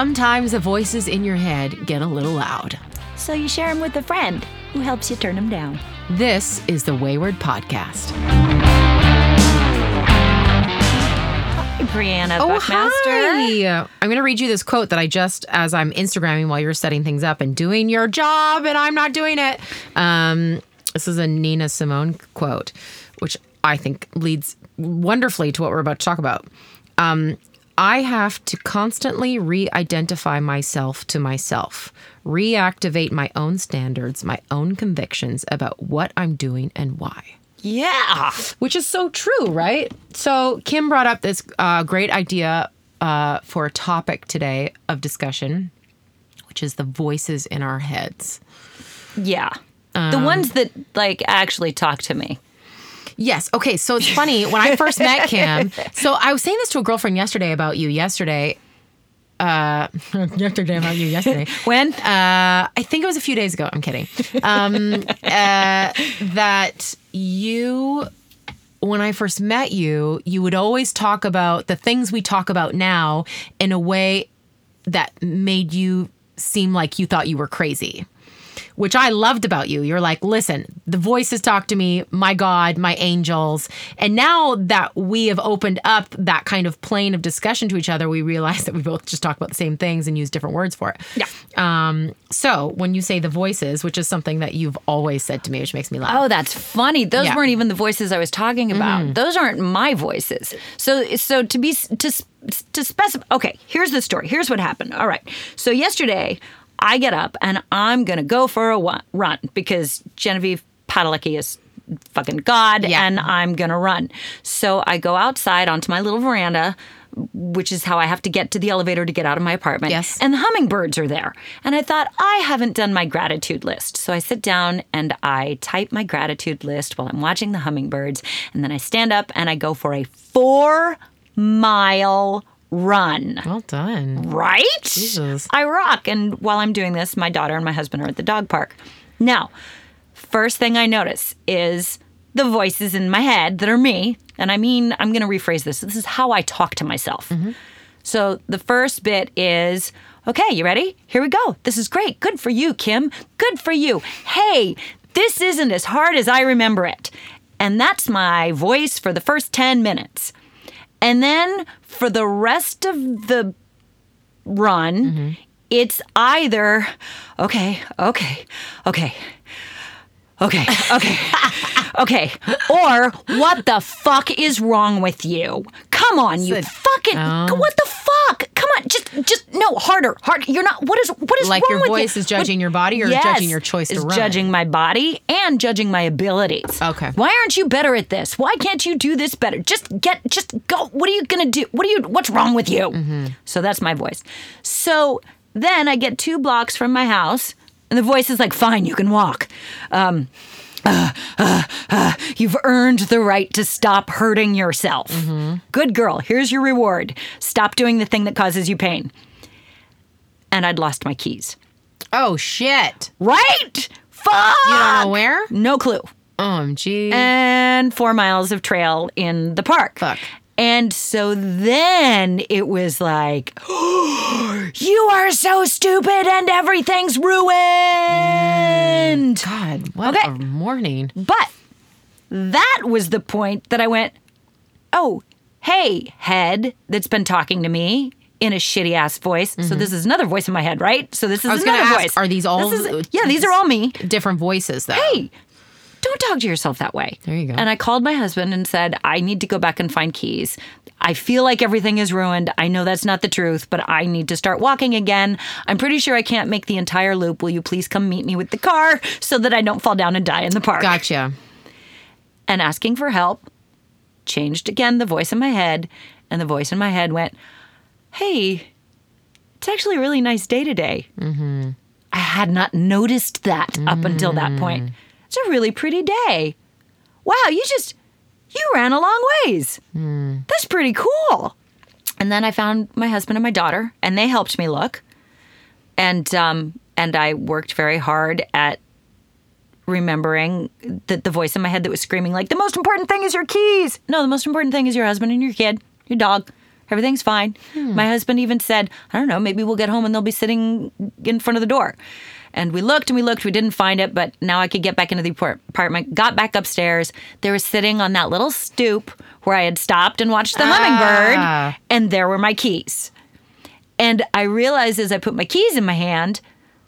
sometimes the voices in your head get a little loud. So you share them with a friend who helps you turn them down. This is the Wayward Podcast. Hey, Briana Oh, Buckmaster. hi. I'm going to read you this quote that I just, as I'm Instagramming while you're setting things up and doing your job, and I'm not doing it. Um, this is a Nina Simone quote, which I think leads wonderfully to what we're about to talk about. Um, I have to constantly re identify myself to myself, reactivate my own standards, my own convictions about what I'm doing and why Yeah. which is so true, right? So Kim brought up this uh, great idea uh, for a topic today of discussion, which is the voices in our heads. Yeah. the Um, ones that like actually talk to me. Yes. Okay. So it's funny when I first met Cam. So I was saying this to a girlfriend yesterday about you. Yesterday. Uh, yesterday about you. Yesterday. When? Uh, I think it was a few days ago. I'm kidding. Um, uh, that you, when I first met you, you would always talk about the things we talk about now in a way that made you seem like you thought you were crazy. Which I loved about you. You're like, listen, the voices talk to me, my God, my angels. And now that we have opened up that kind of plane of discussion to each other, we realize that we both just talk about the same things and use different words for it. Yeah. Um, so when you say the voices, which is something that you've always said to me, which makes me laugh. Oh, that's funny. Those Yeah. weren't even the voices I was talking about. Those aren't my voices. So, so to be to to specify. Okay, here's the story. Here's what happened. All right. So yesterday, I get up and I'm gonna go for a run because Genevieve Padalecki is fucking god, Yeah. and I'm gonna run. So I go outside onto my little veranda. Which is how I have to get to the elevator to get out of my apartment. Yes. And the hummingbirds are there. And I thought, I haven't done my gratitude list. So I sit down and I type my gratitude list while I'm watching the hummingbirds. And then I stand up and I go for a four mile run. Well done. Right? Jesus. I rock. And while I'm doing this, my daughter and my husband are at the dog park. Now, first thing I notice is the voices in my head that are me. And I mean, I'm going to rephrase this. This is how I talk to myself. Mm-hmm. So the first bit is okay, you ready? Here we go. This is great. Good for you, Kim. Good for you. Hey, this isn't as hard as I remember it. And that's my voice for the first 10 minutes. And then for the rest of the run, mm-hmm. it's either okay, okay, okay, okay, okay, okay, or what the fuck is wrong with you? Come on, you fucking Oh. what the fuck? Come on, just just no harder, harder. You're not. What is what is Like wrong your with voice you? is judging What- your body or Yes, judging your choice to is run? judging my body and judging my abilities. Okay. Why aren't you better at this? Why can't you do this better? Just get, just go. What are you gonna do? What are you? What's wrong with you? Mm-hmm. So that's my voice. So then I get two blocks from my house, and the voice is like, "Fine, you can walk." Um, uh, uh, uh, you've earned the right to stop hurting yourself. Mm-hmm. Good girl. Here's your reward. Stop doing the thing that causes you pain. And I'd lost my keys. Oh shit. Right? Fuck. You don't know where? No clue OMG. and four miles of trail in the park. Fuck. And so then it was like, you are so stupid and everything's ruined. God, what Okay. a morning. But that was the point that I went, oh, hey, head that's been talking to me in a shitty ass voice. So this is another voice in my head, right? So this is Mm-hmm. I was another ask, voice. are these all- is- yeah, these are all me. Different voices though. Hey, don't talk to yourself that way. There you go. And I called my husband and said, I need to go back and find keys. I feel like everything is ruined. I know that's not the truth, but I need to start walking again. I'm pretty sure I can't make the entire loop. Will you please come meet me with the car so that I don't fall down and die in the park? Gotcha. And asking for help changed again the voice in my head. And the voice in my head went, Hey, it's actually a really nice day today. Mm-hmm. I had not noticed that up until that point. It's a really pretty day. Wow, you just, you ran a long ways. That's pretty cool. And then I found my husband and my daughter, and they helped me look. And um, and I worked very hard at remembering that the voice in my head that was screaming like the most important thing is your keys. No, the most important thing is your husband and your kid, your dog, Everything's fine. My husband even said, I don't know, maybe we'll get home and they'll be sitting in front of the door. And we looked and we looked, we didn't find it, but now I could get back into the apartment. Got back upstairs. They were sitting on that little stoop where I had stopped and watched the hummingbird, Ah. and there were my keys. And I realized as I put my keys in my hand,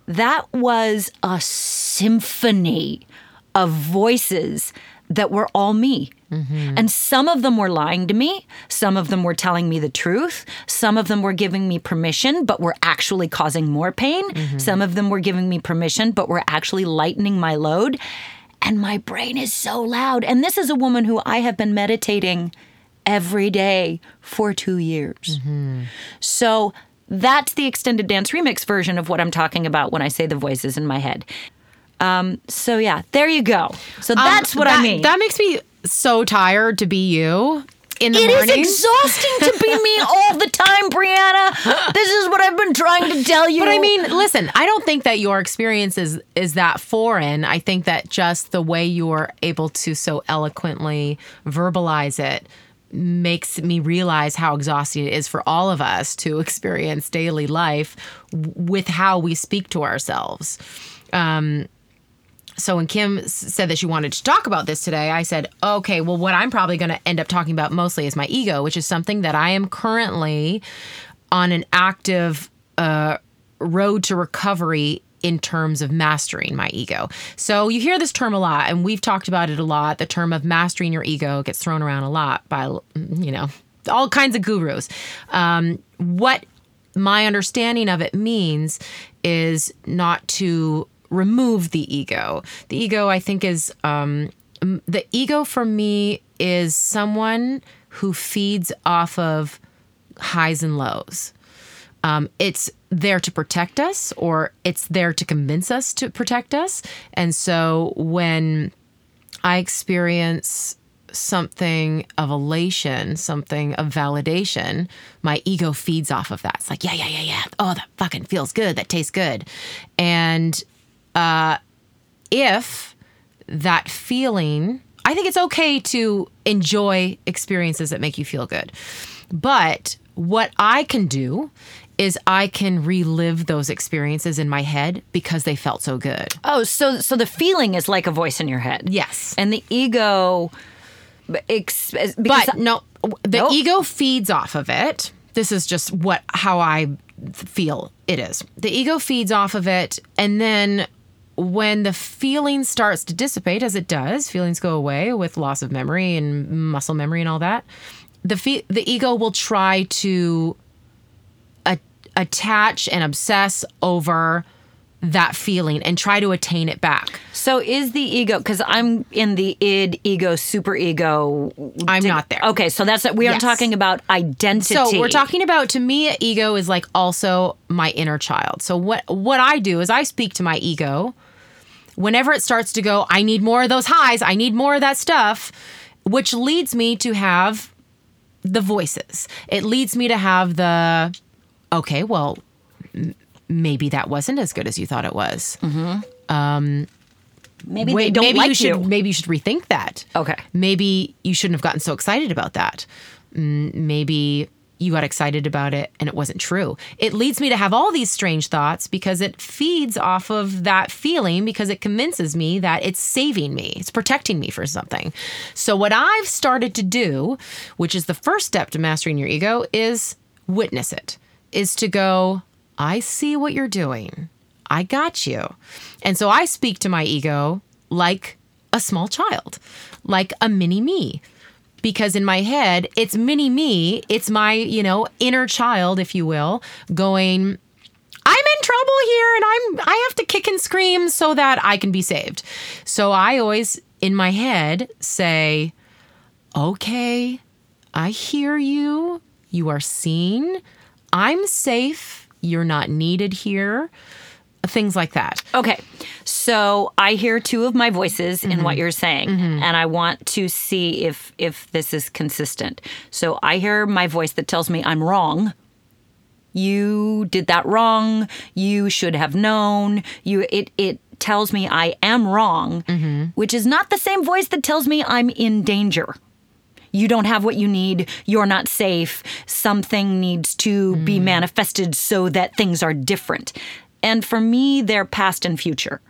that was a symphony of voices that were all me. And some of them were lying to me. Some of them were telling me the truth. Some of them were giving me permission, but were actually causing more pain. Some of them were giving me permission, but were actually lightening my load. And my brain is so loud. And this is a woman who I have been meditating every day for two years. So that's the extended dance remix version of what I'm talking about when I say the voices in my head. Um, so yeah, there you go. So that's Um, what that- I mean. That makes me so tired to be you in the It is morning. exhausting to be me all the time, Briana. This is what I've been trying to tell you. But I mean, listen, I don't think that your experience is is that foreign. I think that just the way you are able to so eloquently verbalize it makes me realize how exhausting it is for all of us to experience daily life with how we speak to ourselves. Um, so when Kim said that she wanted to talk about this today, I said, okay, well, what I'm probably going to end up talking about mostly is my ego, which is something that I am currently on an active uh, road to recovery in terms of mastering my ego. So you hear this term a lot, and we've talked about it a lot. The term of mastering your ego gets thrown around a lot by, you know, all kinds of gurus. Um, what my understanding of it means is not to remove the ego. The ego, I think, is um, the ego for me is someone who feeds off of highs and lows. Um, it's there to protect us, or it's there to convince us to protect us. And so when I experience something of elation, something of validation, my ego feeds off of that. It's like, yeah, yeah, yeah, yeah. Oh, that fucking feels good. That tastes good. And uh, if that feeling, I think it's okay to enjoy experiences that make you feel good. But what I can do is I can relive those experiences in my head because they felt so good. oh, so so the feeling is like a voice in your head. Yes. and the ego. Ex- because but no the Nope. ego feeds off of it this is just what how i feel it is the ego feeds off of it and then when the feeling starts to dissipate as it does feelings go away with loss of memory and muscle memory and all that the fe- the ego will try to a- attach and obsess over that feeling and try to attain it back So is the ego because I'm in the id, ego, super ego. i'm not there Okay, so that's we are Yes. talking about identity. So we're talking about to me, ego is like also my inner child. So what what I do is I speak to my ego whenever it starts to go, I need more of those highs, I need more of that stuff, which leads me to have the voices. It leads me to have the okay, well, maybe that wasn't as good as you thought it was. maybe Wait, they don't maybe like you should maybe you should rethink that. Okay. Maybe you shouldn't have gotten so excited about that. Mm, Maybe you got excited about it and it wasn't true. It leads me to have all these strange thoughts because it feeds off of that feeling because it convinces me that it's saving me, it's protecting me for something. So, what I've started to do, which is the first step to mastering your ego, is witness it, is to go, I see what you're doing. I got you. And so I speak to my ego like a small child, like a mini me. Because in my head, it's mini me, it's my, you know, inner child, if you will, going, I'm in trouble here and I'm I have to kick and scream so that I can be saved. So I always in my head say, "Okay, I hear you. You are seen. I'm safe. You're not needed here." Things like that. Okay. So I hear two of my voices in Mm-hmm. what you're saying and I want to see if if this is consistent. So I hear my voice that tells me I'm wrong. You did that wrong. You should have known. You it it tells me I am wrong, Mm-hmm. which is not the same voice that tells me I'm in danger. You don't have what you need, you're not safe, something needs to be manifested so that things are different. And for me, they're past and future.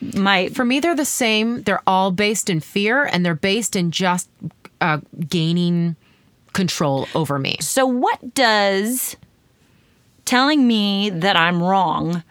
My For me, they're the same. They're all based in fear and they're based in just uh, gaining control over me. So, what does telling me that I'm wrong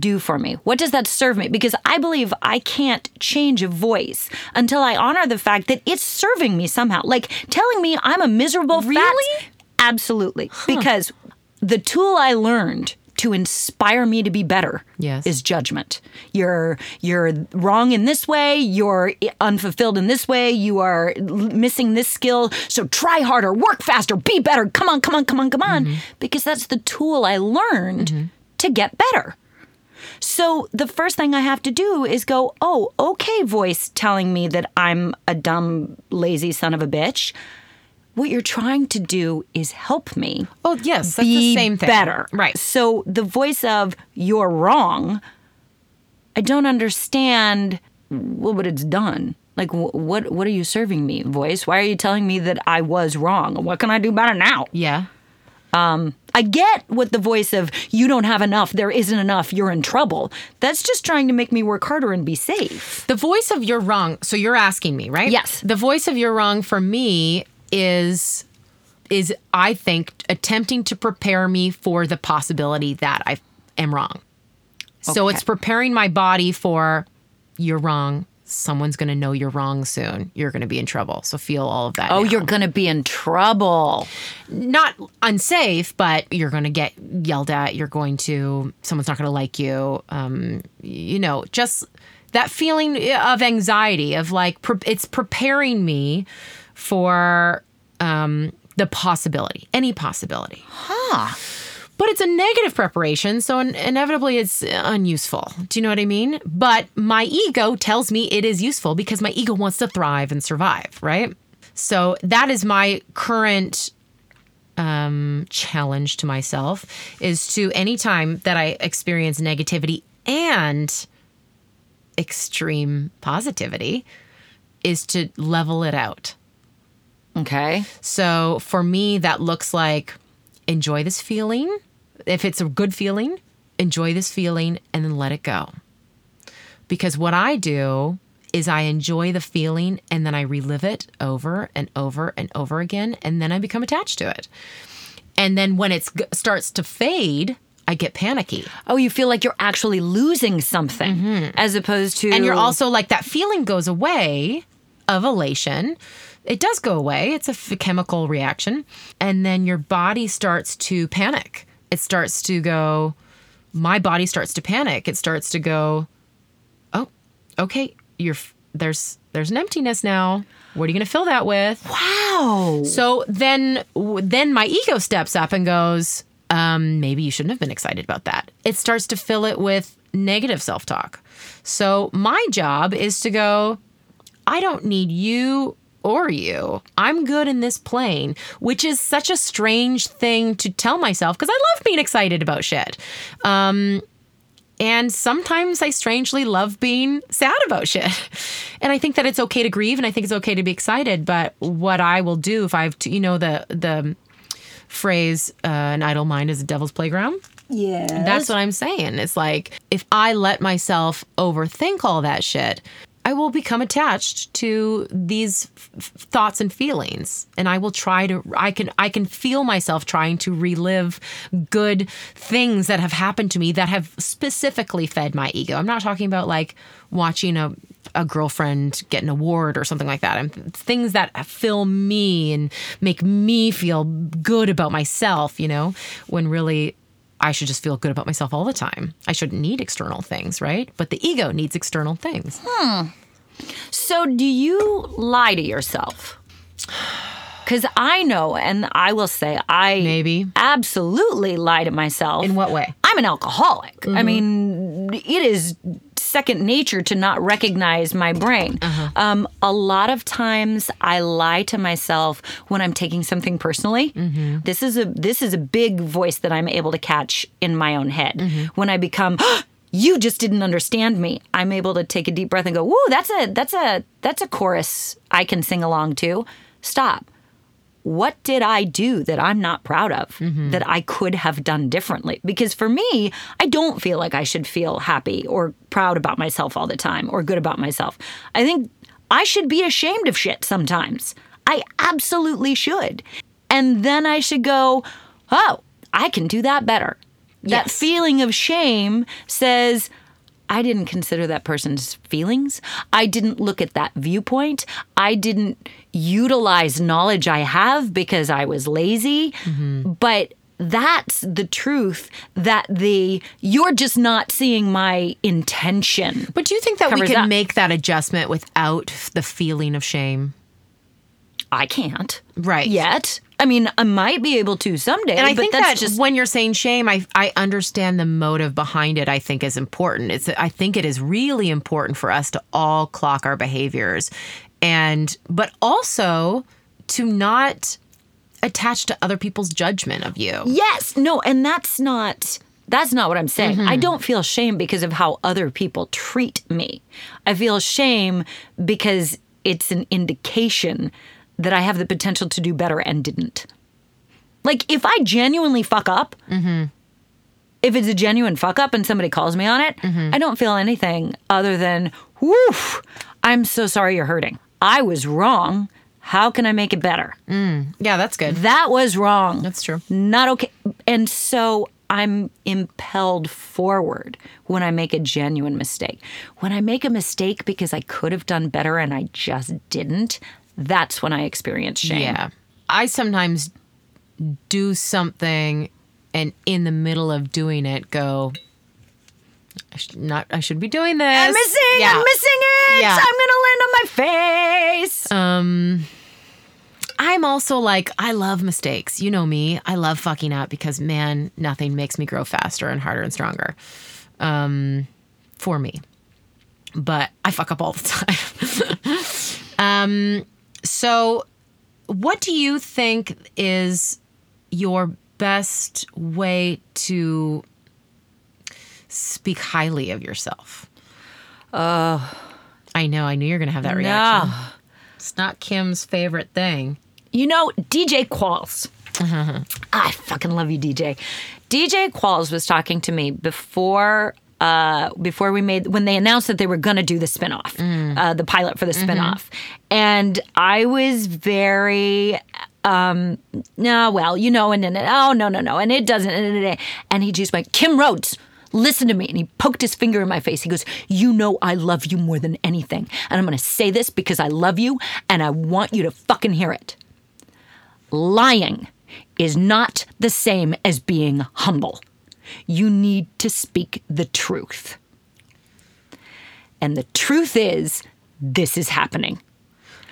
do for me? What does that serve me? Because I believe I can't change a voice until I honor the fact that it's serving me somehow. Like telling me I'm a miserable fat- Really? Absolutely. Because the tool I learned to inspire me to be better Yes. is judgment. You're you're wrong in this way, you're unfulfilled in this way, you are l- missing this skill, so try harder, work faster, be better. Come on, come on, come on, come on. Mm-hmm. Because that's the tool I learned mm-hmm. to get better. So the first thing I have to do is go, "Oh, okay, voice telling me that I'm a dumb, lazy son of a bitch." What you're trying to do is help me Oh, yes. That's be the same thing. better. Right. So the voice of you're wrong, I don't understand what what it's done. Like what what are you serving me, voice? Why are you telling me that I was wrong? What can I do better now? Yeah. Um, I get what the voice of you don't have enough, there isn't enough, you're in trouble. That's just trying to make me work harder and be safe. The voice of you're wrong. So you're asking me, right? Yes. The voice of you're wrong for me is is I think attempting to prepare me for the possibility that I am wrong. So it's preparing my body for you're wrong. Someone's going to know you're wrong soon. You're going to be in trouble. So feel all of that. Oh, now. you're going to be in trouble. not unsafe, but you're going to get yelled at. You're going to, someone's not going to like you. Um, you know, just that feeling of anxiety of like, pre- it's preparing me for um, the possibility, any possibility. Huh. But it's a negative preparation, so in- inevitably it's unuseful. Do you know what I mean? But my ego tells me it is useful because my ego wants to thrive and survive, right? So that is my current um, challenge to myself is to anytime that I experience negativity and extreme positivity is to level it out. Okay. So for me, that looks like enjoy this feeling. If it's a good feeling, enjoy this feeling and then let it go. Because what I do is I enjoy the feeling and then I relive it over and over and over again. And then I become attached to it. And then when it starts to fade, I get panicky. Oh, you feel like you're actually losing something mm-hmm. as opposed to. And you're also like that feeling goes away of elation. It does go away. It's a f- chemical reaction. And then your body starts to panic. It starts to go, my body starts to panic. It starts to go, oh, okay, you're there's there's an emptiness now. What are you going to fill that with? Wow. So then then my ego steps up and goes, um, maybe you shouldn't have been excited about that. It starts to fill it with negative self-talk. So my job is to go, I don't need you or you. I'm good in this plane, which is such a strange thing to tell myself because I love being excited about shit. Um, and sometimes I strangely love being sad about shit. And I think that it's okay to grieve and I think it's okay to be excited. But what I will do if I've, to, you know, the, the phrase, uh, an idle mind is a devil's playground. Yeah. That's what I'm saying. It's like if I let myself overthink all that shit, I will become attached to these f- thoughts and feelings and I will try to I can I can feel myself trying to relive good things that have happened to me that have specifically fed my ego. I'm not talking about like watching a a girlfriend get an award or something like that. I'm, things that fill me and make me feel good about myself, you know, when really I should just feel good about myself all the time. I shouldn't need external things, right? But the ego needs external things. Hmm. So, do you lie to yourself? Because I know, and I will say, I Maybe. absolutely lie to myself. In what way? I'm an alcoholic. I mean, it is second nature to not recognize my brain. Uh-huh. Um, a lot of times, I lie to myself when I'm taking something personally. Mm-hmm. This is a this is a big voice that I'm able to catch in my own head mm-hmm. when I become. You just didn't understand me. I'm able to take a deep breath and go, "Woo, that's a that's a that's a chorus I can sing along to." stop. What did I do that I'm not proud of mm-hmm. that I could have done differently? Because for me, I don't feel like I should feel happy or proud about myself all the time or good about myself. I think I should be ashamed of shit sometimes. I absolutely should. And then I should go, oh, I can do that better. That feeling of shame says, I didn't consider that person's feelings. I didn't look at that viewpoint. I didn't utilize knowledge I have because I was lazy. Mm-hmm. But that's the truth that the you're just not seeing my intention. But do you think that we can up. make that adjustment without the feeling of shame? I can't. Right. Yet. I mean, I might be able to someday. And I but think that's that just when you're saying shame, I I understand the motive behind it. I think is important. It's I think it is really important for us to all clock our behaviors, and but also to not attach to other people's judgment of you. Yes, no, and that's not that's not what I'm saying. Mm-hmm. I don't feel shame because of how other people treat me. I feel shame because it's an indication that I have the potential to do better and didn't. Like if I genuinely fuck up, Mm-hmm. if it's a genuine fuck up and somebody calls me on it, Mm-hmm. I don't feel anything other than, woof, I'm so sorry you're hurting. I was wrong. How can I make it better? Yeah, that's good. That was wrong. That's true. Not okay. And so I'm impelled forward when I make a genuine mistake. When I make a mistake because I could have done better and I just didn't, that's when I experience shame. Yeah. I sometimes do something and in the middle of doing it go I should not I should be doing this. I'm missing. Yeah. I'm missing it. Yeah. I'm gonna land on my face. Um I'm also like I love mistakes. You know me. I love fucking up because man, nothing makes me grow faster and harder and stronger. Um for me. But I fuck up all the time. um so what do you think is your best way to speak highly of yourself? Uh I know, I knew you were gonna have that reaction. no. It's not Kim's favorite thing. You know, DJ Qualls. I fucking love you, DJ. DJ Qualls was talking to me before uh, before we made when they announced that they were going to do the spinoff, uh, the pilot for the spinoff, and I was very. Um, no, well, you know, and then, oh, no, no, no. And it doesn't. And, and he just went, Kim Rhodes, listen to me. And he poked his finger in my face. He goes, You know, I love you more than anything. And I'm going to say this because I love you and I want you to fucking hear it. Lying is not the same as being humble. You need to speak the truth. And the truth is, this is happening.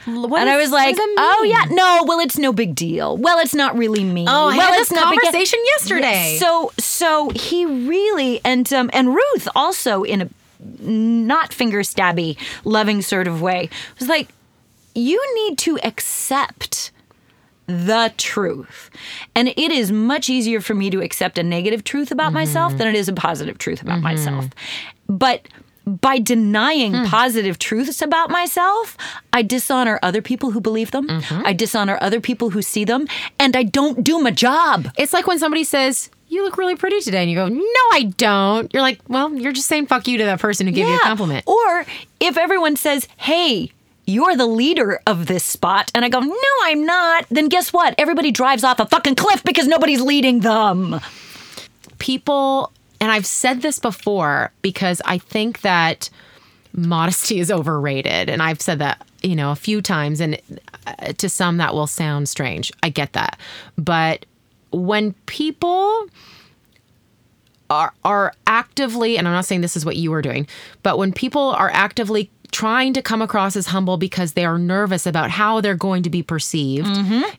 What and I was like, oh, yeah, no, well, it's no big deal. Well, it's not really me. Oh, I well, had it's this not big- conversation yesterday. Yeah, So, so he really, and, um, and Ruth also in a not finger stabby, loving sort of way, was like, you need to accept the truth. And it is much easier for me to accept a negative truth about mm-hmm. myself than it is a positive truth about mm-hmm. myself. But by denying hmm. positive truths about myself, I dishonor other people who believe them. Mm-hmm. I dishonor other people who see them, and I don't do my job. It's like when somebody says, You look really pretty today. And you go, No, I don't. You're like, Well, you're just saying fuck you to that person who gave you a compliment. Or if everyone says, hey, you're the leader of this spot, and I go, no, I'm not, then guess what? Everybody drives off a fucking cliff because nobody's leading them. People, and I've said this before because I think that modesty is overrated. And I've said that, you know, a few times. And uh, to some, that will sound strange. I get that. But when people are are actively and I'm not saying this is what you are doing, but when people are actively trying to come across as humble because they are nervous about how they're going to be perceived,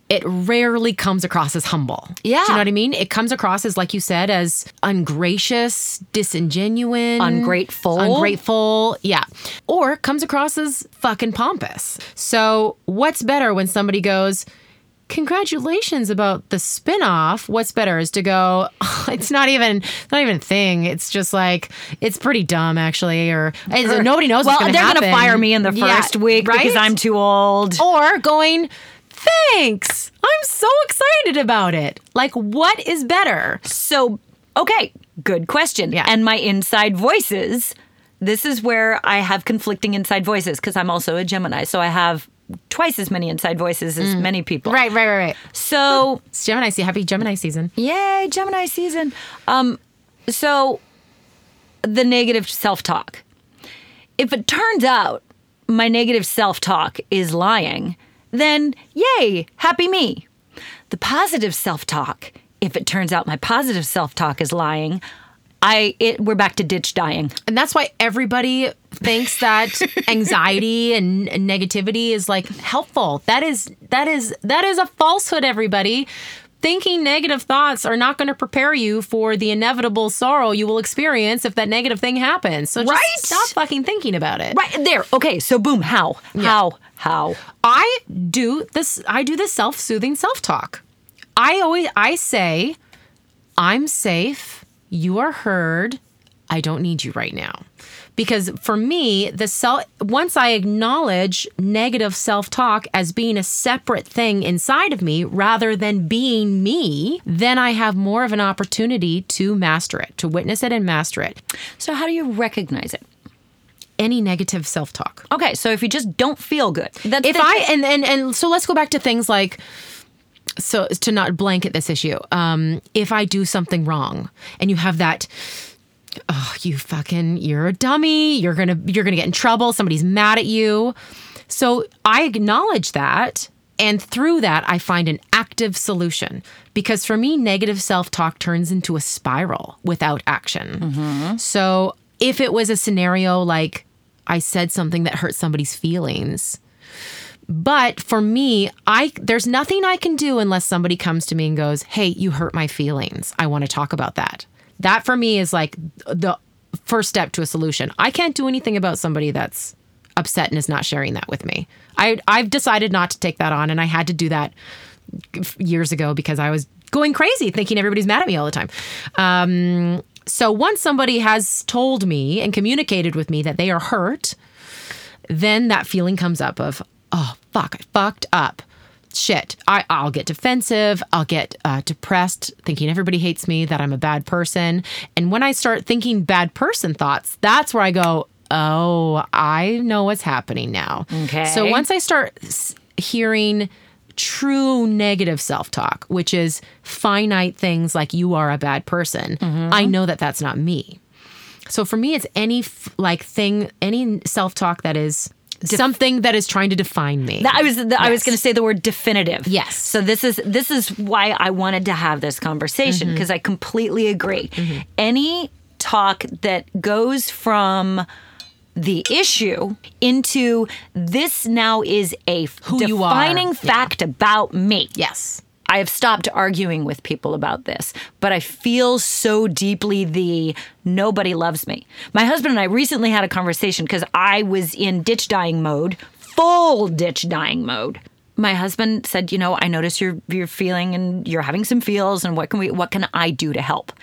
it rarely comes across as humble. Yeah. Do you know what I mean? It comes across as like you said as ungracious, disingenuous, Ungrateful. ungrateful, yeah. Or comes across as fucking pompous. So, what's better when somebody goes congratulations about the spin-off what's better is to go "Oh, it's not even not even a thing it's just like it's pretty dumb actually or, nobody knows Well, gonna they're going to fire me in the Yeah, first week because? I'm too old. or going Thanks. I'm so excited about it. Like, what is better? So, okay, good question. Yeah. And my inside voices, this is where I have conflicting inside voices because I'm also a Gemini. So I have twice as many inside voices as many people. Right, right, right, right. So, It's Gemini season. Happy Gemini season. yay, Gemini season. Um, so the negative self-talk. If it turns out my negative self-talk is lying, then yay, happy me. The positive self-talk, if it turns out my positive self-talk is lying, I it we're back to ditch dying. And that's why everybody thinks that anxiety and and negativity is like helpful. That is that is that is a falsehood everybody. Thinking negative thoughts are not going to prepare you for the inevitable sorrow you will experience if that negative thing happens. So just Right? stop fucking thinking about it. Right there. Okay, so boom, how? How? How? I do this I do this self-soothing self-talk. I always I say I'm safe, you are heard, I don't need you right now. Because for me, the self once I acknowledge negative self-talk as being a separate thing inside of me rather than being me, then I have more of an opportunity to master it, to witness it and master it. So how do you recognize it? Any negative self-talk. Okay, so if you just don't feel good, that's if I and and and so let's go back to things like so to not blanket this issue. Um, if I do something wrong and you have that, oh, you fucking, you're a dummy. You're gonna you're gonna get in trouble. Somebody's mad at you. So I acknowledge that. And through that, I find an active solution. Because for me, negative self talk turns into a spiral without action. Mm-hmm. So if it was a scenario like I said something that hurt somebody's feelings, but for me, I there's nothing I can do unless somebody comes to me and goes, "Hey, you hurt my feelings. I want to talk about that." That for me is like the first step to a solution. I can't do anything about somebody that's upset and is not sharing that with me. I I've decided not to take that on and I had to do that years ago because I was going crazy thinking everybody's mad at me all the time. Um, so once somebody has told me and communicated with me that they are hurt, then that feeling comes up of, oh, fuck, I fucked up. Shit. I, I'll get defensive. I'll get uh, depressed, thinking everybody hates me, that I'm a bad person. And when I start thinking bad person thoughts, that's where I go, oh, I know what's happening now. Okay. So once I start hearing true negative self talk, which is finite things like you are a bad person, I know that that's not me. So for me, it's any f- like thing, any self talk that is something that is trying to define me. I was I was going to say the word definitive. Yes. So this is this is why I wanted to have this conversation Mm-hmm. because I completely agree. Any talk that goes from the issue into this now is a Who you are. defining Yeah. fact about me. yes. I have stopped arguing with people about this, but I feel so deeply the nobody loves me. My husband and I recently had a conversation because I was in ditch dying mode, full ditch dying mode. My husband said, "You know, I notice you're you're feeling and you're having some feels, and what can we what can I do to help?"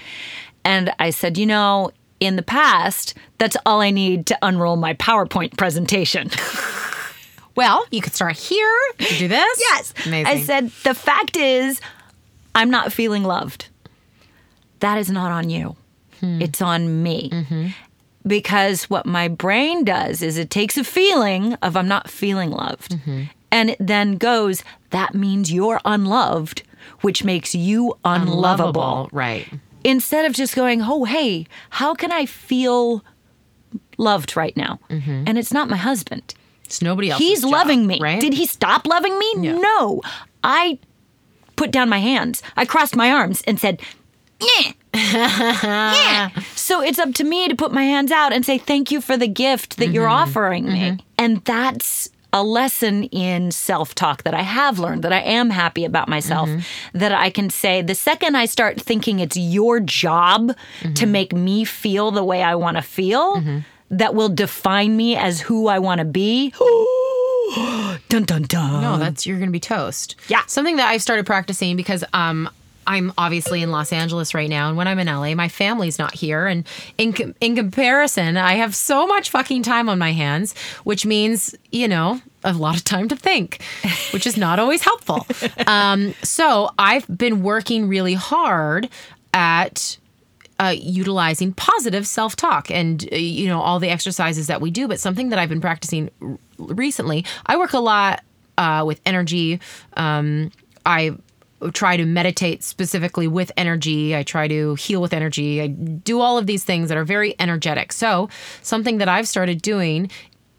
And I said, "You know." In the past, that's all I need to unroll my PowerPoint presentation. Well, you could start here. You could do this. Yes. Amazing. I said, the fact is, I'm not feeling loved. That is not on you, Hmm. it's on me. Mm-hmm. Because what my brain does is it takes a feeling of I'm not feeling loved. Mm-hmm. And it then goes, that means you're unloved, which makes you unlovable. lovable. Right. Instead of just going, oh, hey, how can I feel loved right now? Mm-hmm. And it's not my husband. It's nobody else. He's loving me. Right. Did he stop loving me? Yeah. No. I put down my hands. I crossed my arms and said, yeah. yeah. So it's up to me to put my hands out and say, thank you for the gift that you're Mm-hmm. offering me. And that's a lesson in self talk that I have learned that I am happy about myself. Mm-hmm. That I can say the second I start thinking it's your job Mm-hmm. to make me feel the way I want to feel, that will define me as who I want to be. dun dun dun. No, that's you're gonna be toast. Yeah. Something that I've started practicing because um I'm obviously in Los Angeles right now, and when I'm in LA, my family's not here. And in com- in comparison, I have so much fucking time on my hands, which means you know a lot of time to think, which is not always helpful. Um, so I've been working really hard at uh, utilizing positive self talk and uh, you know all the exercises that we do. But something that I've been practicing r- recently, I work a lot uh, with energy. Um, I try to meditate specifically with energy. I try to heal with energy. I do all of these things that are very energetic. So, something that I've started doing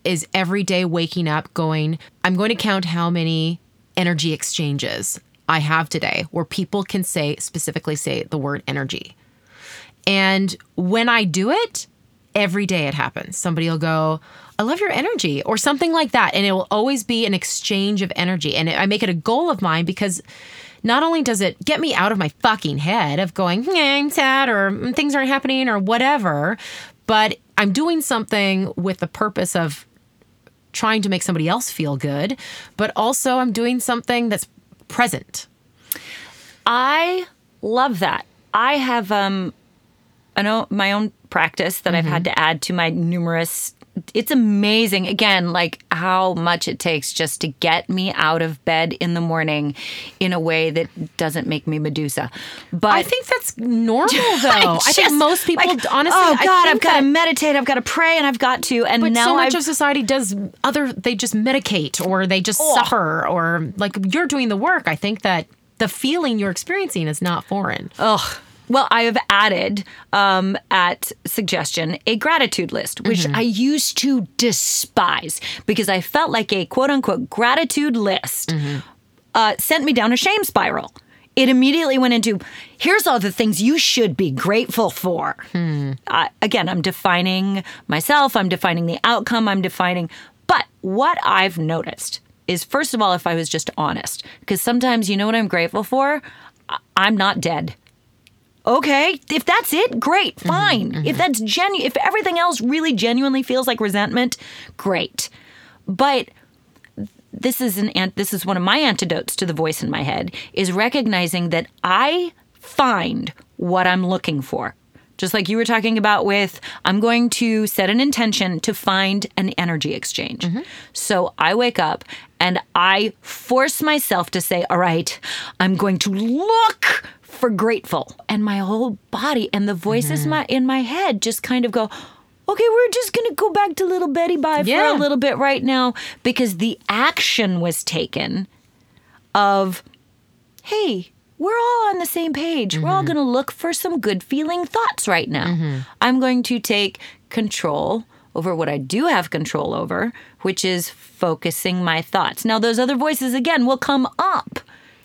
is every day waking up going, I'm going to count how many energy exchanges I have today where people can say, specifically say the word energy. And when I do it, every day it happens. Somebody will go, I love your energy, or something like that. And it will always be an exchange of energy. And I make it a goal of mine because not only does it get me out of my fucking head of going, eh, I'm sad, or "Mm, things aren't happening, or whatever, but I'm doing something with the purpose of trying to make somebody else feel good, but also I'm doing something that's present. I love that. I have um I know my own practice that I've had mm-hmm. to add to my numerous it's amazing again like how much it takes just to get me out of bed in the morning in a way that doesn't make me Medusa. But I think that's normal, though. I, think most people, like, honestly, oh I God, think I've got to meditate, I've got to pray, and I've got to. And But now so much I've, of society does other. They just medicate, or they just Oh. suffer, or like you're doing the work. I think that the feeling you're experiencing is not foreign. Ugh. Well, I have added um, at suggestion a gratitude list, which I used to despise because I felt like a quote unquote gratitude list uh, sent me down a shame spiral. It immediately went into here's all the things you should be grateful for. Uh, again, I'm defining myself, I'm defining the outcome, I'm defining. But what I've noticed is, first of all, if I was just honest, because sometimes you know what I'm grateful for? I'm not dead. Okay, if that's it, great, mm-hmm, fine. Mm-hmm. If that's genuine, if everything else really genuinely feels like resentment, great. But this is an ant- this is one of my antidotes to the voice in my head is recognizing that I find what I'm looking for. Just like you were talking about with I'm going to set an intention to find an energy exchange. Mm-hmm. So I wake up and I force myself to say, "All right, I'm going to look for grateful." And my whole body and the voices mm-hmm. my in my head just kind of go, okay, we're just going to go back to little Betty Bye Yeah. for a little bit right now because the action was taken of, hey, we're all on the same page. We're all mm-hmm. going to look for some good feeling thoughts right now. Mm-hmm. I'm going to take control over what I do have control over, which is focusing my thoughts. Now, those other voices, again, will come up.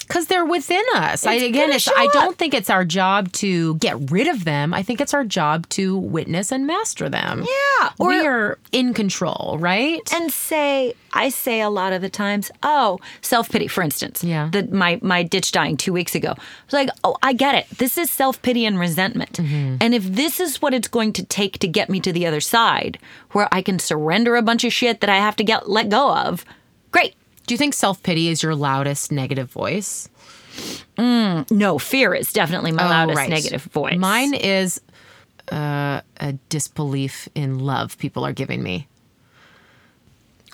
Because they're within us. I, again, it's, I don't think it's our job to get rid of them. I think it's our job to witness and master them. Yeah, or- we are in control, right? and say I say a lot of the times, oh, self pity, for instance. Yeah. The, my my ditch dying two weeks ago. It's like, oh, I get it. This is self pity and resentment. Mm-hmm. And if this is what it's going to take to get me to the other side, where I can surrender a bunch of shit that I have to get let go of, great. Do you think self pity is your loudest negative voice? No, fear is definitely my Oh, loudest right. negative voice. Mine is uh, a disbelief in love people are giving me.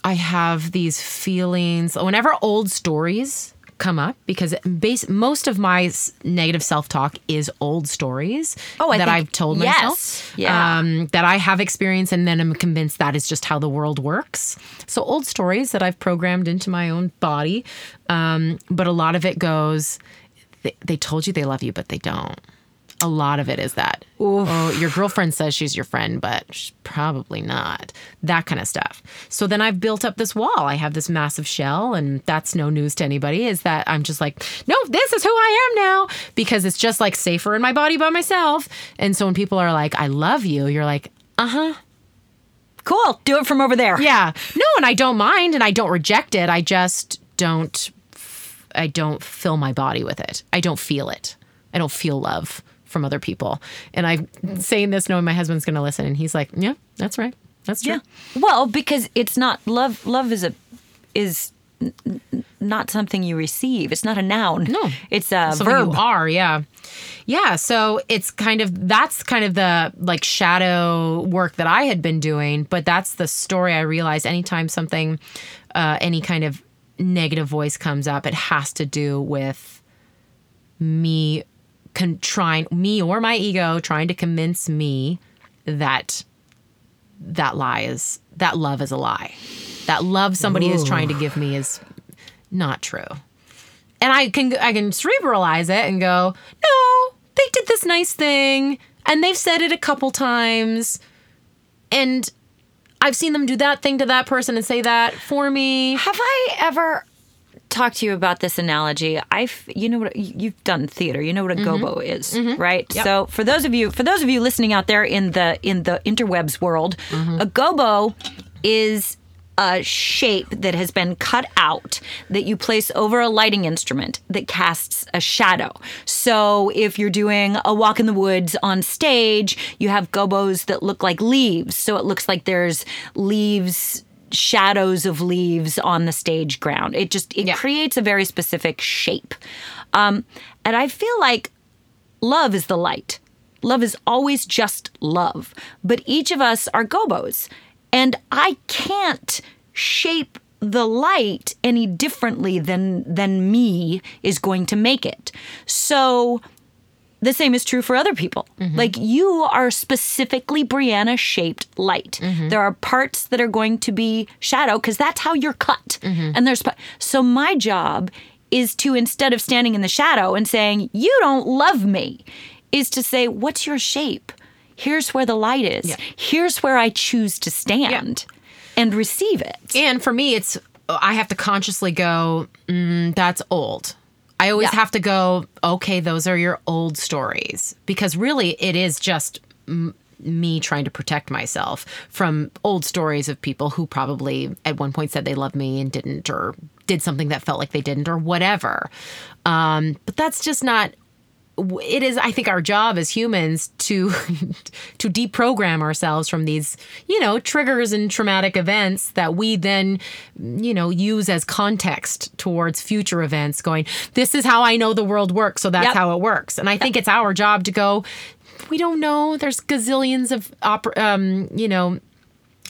I have these feelings whenever old stories come up because base, most of my negative self-talk is old stories Oh, I that think- I've told yes. myself Yeah. um, that I have experienced and then I'm convinced that is just how the world works. So old stories that I've programmed into my own body, um, but a lot of it goes, they, they told you they love you, but they don't. A lot of it is that. Oh, your girlfriend says she's your friend, but she's probably not. That kind of stuff. So then I've built up this wall. I have this massive shell, and that's no news to anybody. Is that I'm just like, no, this is who I am now because it's just like safer in my body by myself. And so when people are like, I love you, you're like, uh huh. cool. Do it from over there. Yeah. No, and I don't mind and I don't reject it. I just don't I don't fill my body with it. I don't feel it. I don't feel love from other people. And I'm saying this knowing my husband's going to listen and he's like, "Yeah, that's right. That's true." Yeah. Well, because it's not love. Love is a is not something you receive. It's not a noun. No. it's a something verb. you are yeah yeah so it's kind of that's kind of the like shadow work that i had been doing but that's the story i realized anytime something uh, any kind of negative voice comes up it has to do with me con- trying me or my ego trying to convince me that that lie is that love is a lie. That love somebody is trying to give me is not true. And I can I can cerebralize it and go, no, they did this nice thing, and they've said it a couple times, and I've seen them do that thing to that person and say that for me. Have I ever talked to you about this analogy? I've, you know what, you've done theater. You know what a mm-hmm. gobo is, mm-hmm. right? So for those of you, for those of you listening out there in the in the interwebs world, mm-hmm. a gobo is a shape that has been cut out that you place over a lighting instrument that casts a shadow. So if you're doing a walk in the woods on stage, you have gobos that look like leaves. So it looks like there's leaves shadows of leaves on the stage ground. It just it Yeah. creates a very specific shape. Um, and I feel like love is the light. Love is always just love. But each of us are gobos. And I can't shape the light any differently than than me is going to make it. So the same is true for other people. Mm-hmm. Like you are specifically Briana shaped light. Mm-hmm. There are parts that are going to be shadow because that's how you're cut. Mm-hmm. And there's so my job is to instead of standing in the shadow and saying you don't love me, is to say what's your shape. Here's where the light is. Yeah. Here's where I choose to stand and receive it. And for me, it's I have to consciously go, mm, that's old. I always Yeah. have to go, okay, those are your old stories. Because really, it is just m- me trying to protect myself from old stories of people who probably at one point said they loved me and didn't, or did something that felt like they didn't, or whatever. Um, but that's just not it is i think our job as humans to to deprogram ourselves from these you know triggers and traumatic events that we then you know use as context towards future events going this is how i know the world works so that's Yep. how it works. And i think it's our job to go we don't know. There's gazillions of oper- um you know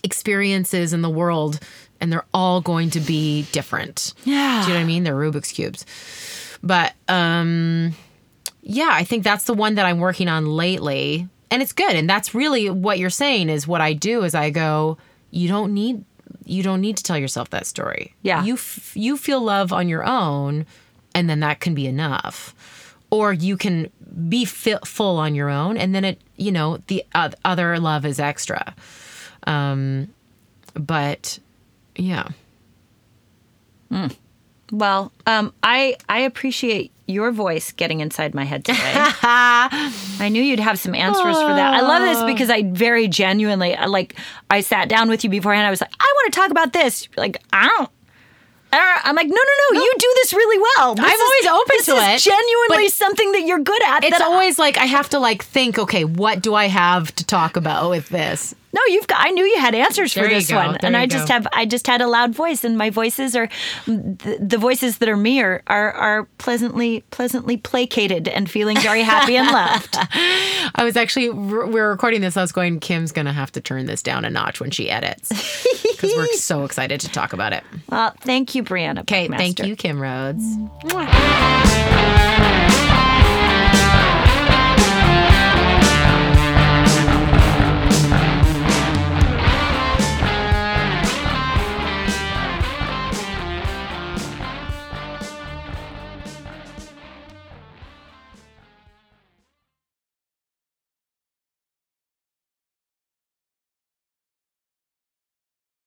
experiences in the world and they're all going to be different. Yeah. do you know what i mean? They're rubik's cubes. But um yeah, I think that's the one that I'm working on lately. And it's good. And that's really what you're saying is what I do is I go, you don't need you don't need to tell yourself that story. Yeah. You f- you feel love on your own and then that can be enough. Or you can be fi- full on your own and then it, you know, the uh, other love is extra. Um but yeah. Well, um, I I appreciate your voice getting inside my head today. I knew you'd have some answers for that. I love this because I very genuinely like. I sat down with you beforehand. I was like, I want to talk about this. Like I don't. I'm like, no, no, no, You do this really well. This I'm is- always open this to is it, Genuinely something that you're good at. It's that I- always like I have to like think, okay, what do I have to talk about with this? No, you've got. I knew you had answers for There you this go, one, and I just go. have. I just had a loud voice, and my voices are the, the voices that are me are, are are pleasantly pleasantly placated and feeling very happy and loved. I was actually we we're recording this. I was going, Kim's gonna have to turn this down a notch when she edits because we're so excited to talk about it. Well, thank you, Briana. Okay, thank you, Kim Rhodes. Mm. Mwah.